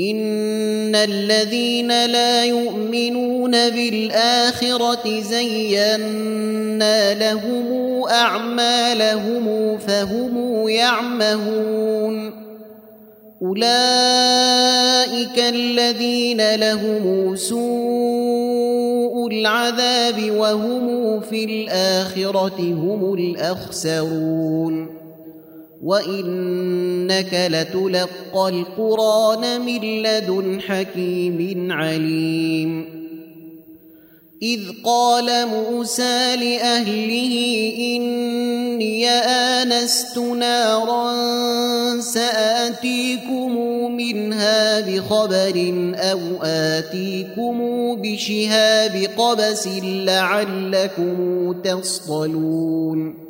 إن الذين لا يؤمنون بالآخرة زينا لهم أعمالهم فهم يعمهون أولئك الذين لهم سوء العذاب وهم في الآخرة هم الأخسرون وإنك لتلقى القرآن من لدن حكيم عليم إذ قال موسى لأهله إني آنست نارا سآتيكم منها بخبر أو آتيكم بشهاب قبس لعلكم تصطلون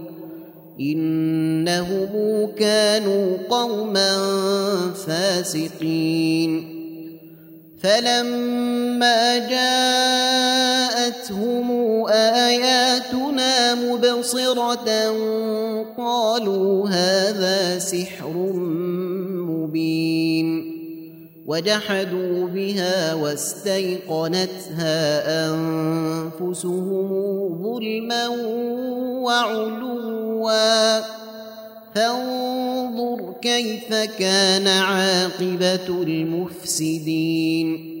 إنهم كانوا قوما فاسقين. فلما جاءتهم آياتنا مبصرة قالوا هذا سحر مبين. وجحدوا بها واستيقنتها أنفسهم ظلما وعلوا. فانظر كيف كان عاقبة المفسدين.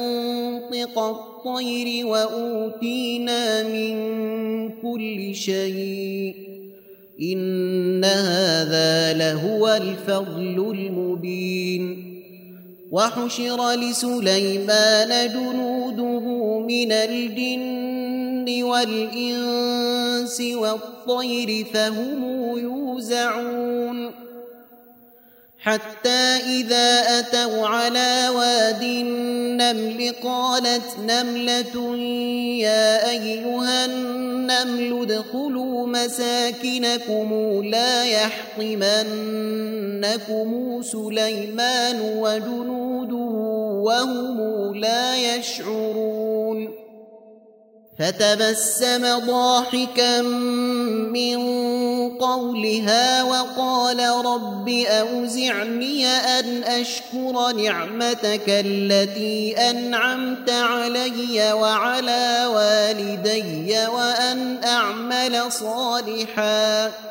منطق الطير وأوتينا من كل شيء. إن هذا لهو الفضل المبين. وحشر لسليمان جنوده من الجن والإنس والطير فهم يوزعون. حتى إذا أتوا على واد النمل قالت نملة يا أيها النمل ادخلوا مساكنكم لا يحطمنكم سليمان وجنوده وهم لا يشعرون فتبسم ضاحكا من قولها وقال رب أوزعني أن أشكر نعمتك التي أنعمت علي وعلى والدي وأن أعمل صالحاً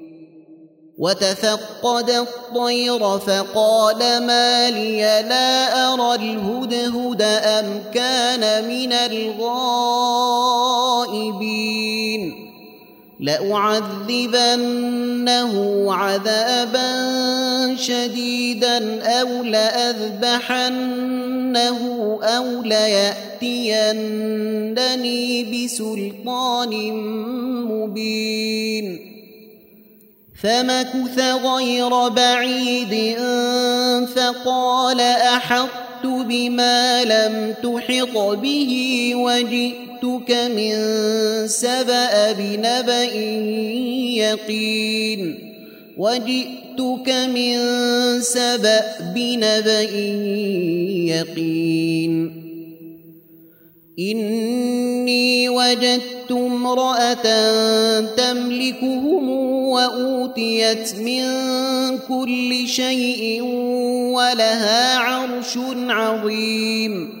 وتفقد الطير فقال ما لي لا أرى الهدهد أم كان من الغائبين. لأعذبنه عذابا شديدا أو لأذبحنه أو ليأتينني بسلطان مبين. فمكث غير بعيد فقال أحطت بما لم تحط به وجئتك من سبأ بنبأ يقين وجئتك من سبأ بنبأ يقين إني وجدت امرأة تملكهم وأوتيت من كل شيء ولها عرش عظيم.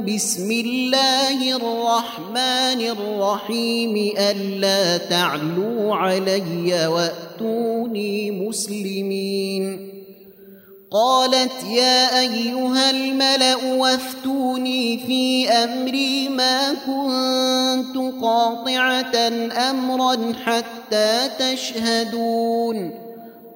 بسم الله الرحمن الرحيم ألا تعلوا علي وأتوني مسلمين. قالت يا أيها الملأ وافتوني في أمري ما كنت قاطعة أمرا حتى تشهدون.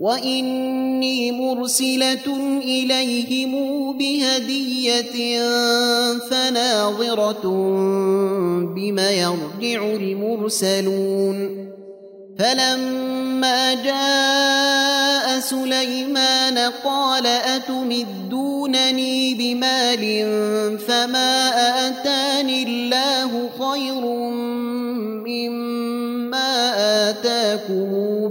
واني مرسله اليهم بهديه فناظره بما يرجع المرسلون فلما جاء سليمان قال اتمدونني بمال فما اتاني الله خير مما اتاكم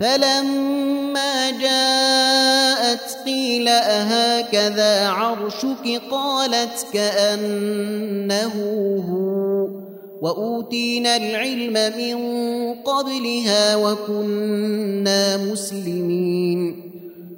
فلما جاءت قيل أهكذا عرشك؟ قالت كأنه هو. وأوتينا العلم من قبلها وكنا مسلمين.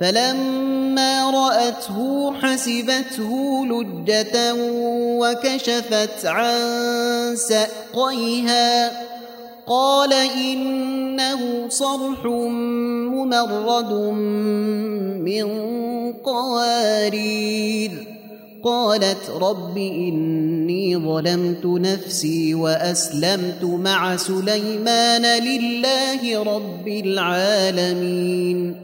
فلما رأته حسبته لجة وكشفت عن سأقيها. قال إنه صرح ممرد من قوارير. قالت رب إني ظلمت نفسي وأسلمت مع سليمان لله رب العالمين.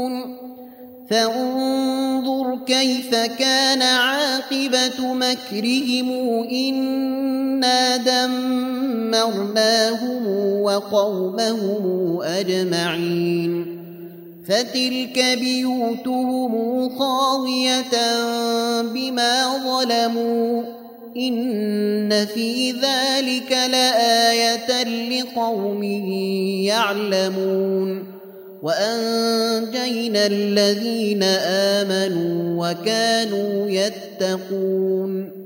فانظر كيف كان عاقبة مكرهم إنا دمرناهم وقومهم أجمعين. فتلك بيوتهم خاوية بما ظلموا إن في ذلك لآية لقوم يعلمون. وأنجينا الذين آمنوا وكانوا يتقون.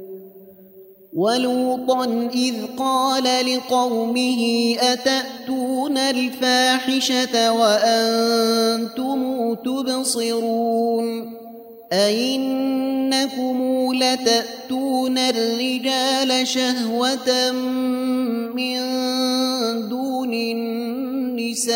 ولوطا إذ قال لقومه أتأتون الفاحشة وأنتم تبصرون؟ أئنكم لتأتون الرجال شهوة من دون النساء؟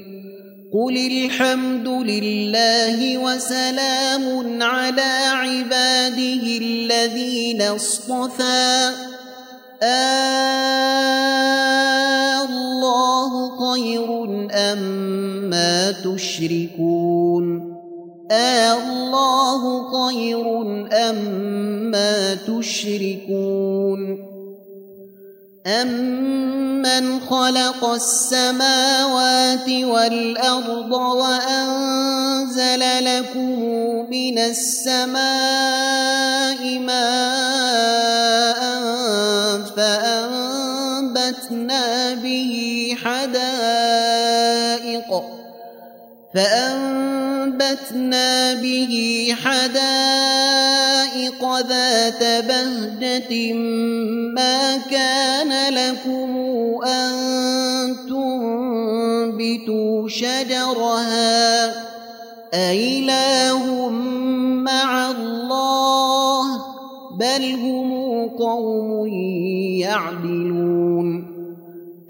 قل الحمد لله وسلام على عباده الذين اصطفى آه الله خير أما تشركون آه الله خير أما تشركون أمن خلق السماوات والأرض وأنزل لكم من السماء ماء فأنبتنا به حدائق فأنبتنا به حدائق ذات بهجة ما كان لكم أن تنبتوا شجرها. أإله مع الله بل هم قوم يعدلون.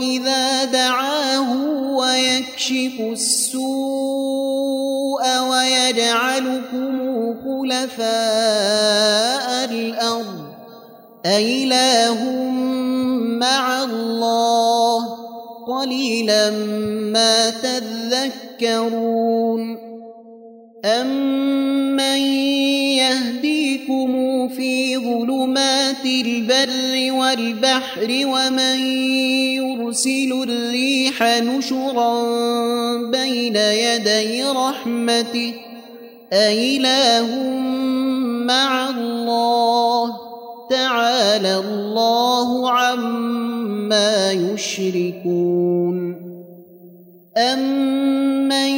إذا دعاه ويكشف السوء ويجعلكم خلفاء الأرض أإله مع الله قليلا ما تذكرون أمن ظلمات البر والبحر ومن يرسل الريح نشرا بين يدي رحمته. أإله مع الله. تعالى الله عما يشركون. أمن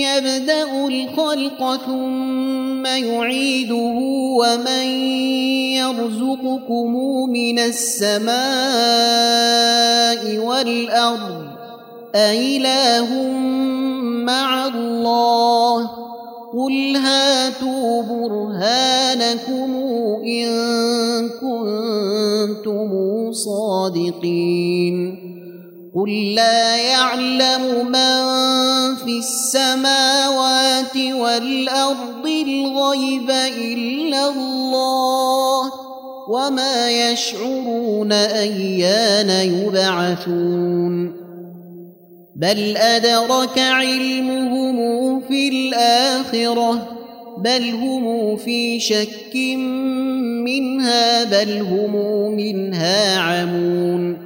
يبدأ الخلق ثم يعيده ومن يرزقكم من السماء والأرض. أإله مع الله. قل هاتوا برهانكم إن كنتم صادقين. قل لا يعلم من في السماوات والأرض الغيب إلا الله وما يشعرون أيان يبعثون بل أدرك علمهم في الآخرة بل هم في شك منها بل هم منها عمون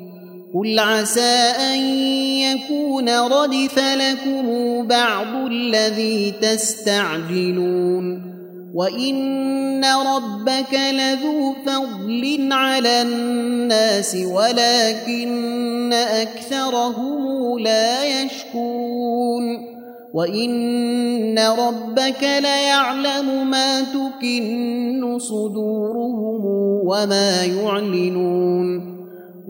قل عسى أن يكون ردف لكم بعض الذي تستعجلون وإن ربك لذو فضل على الناس ولكن أكثرهم لا يشكون وإن ربك ليعلم ما تكن صدورهم وما يعلنون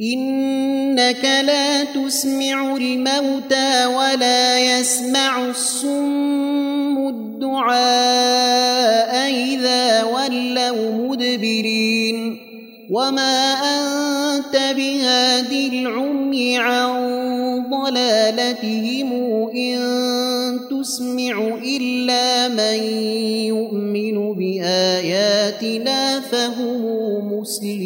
إنك لا تسمع الموتى ولا يسمع الصم الدعاء إذا ولوا مدبرين. وما أنت بهادي العمي عن ضلالتهم إن تسمع إلا من يؤمن بآياتنا فهم مسلمون.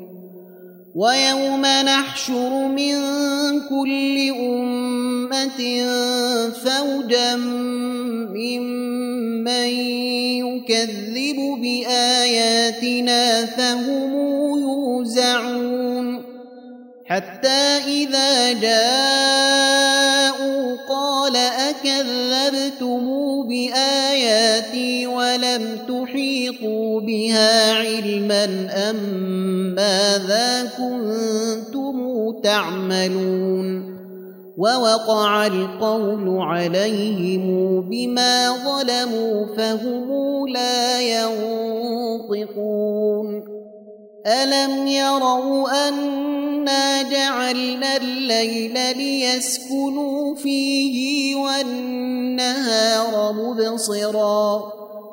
ويوم نحشر من كل أمة فوجا ممن يكذب بآياتنا فهم يوزعون حتى إذا جاءوا قال أكذبتم بآياتي ولم تحيطوا بها علما أم ماذا كنتم تعملون ووقع القول عليهم بما ظلموا فهم لا ينطقون ألم يروا أنا جعلنا الليل ليسكنوا فيه والنهار مبصرا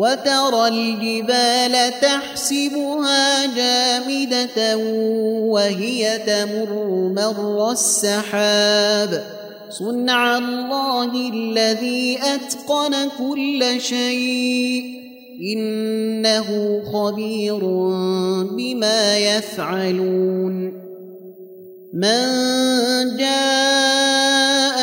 وترى الجبال تحسبها جامدة وهي تمر مر السحاب. صنع الله الذي أتقن كل شيء. إنه خبير بما يفعلون. من جاء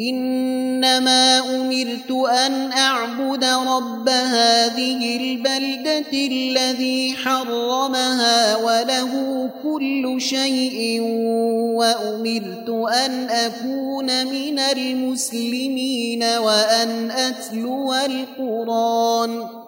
إنما أمرت أن أعبد رب هذه البلدة الذي حرمها وله كل شيء وأمرت أن أكون من المسلمين وأن أتلو القرآن.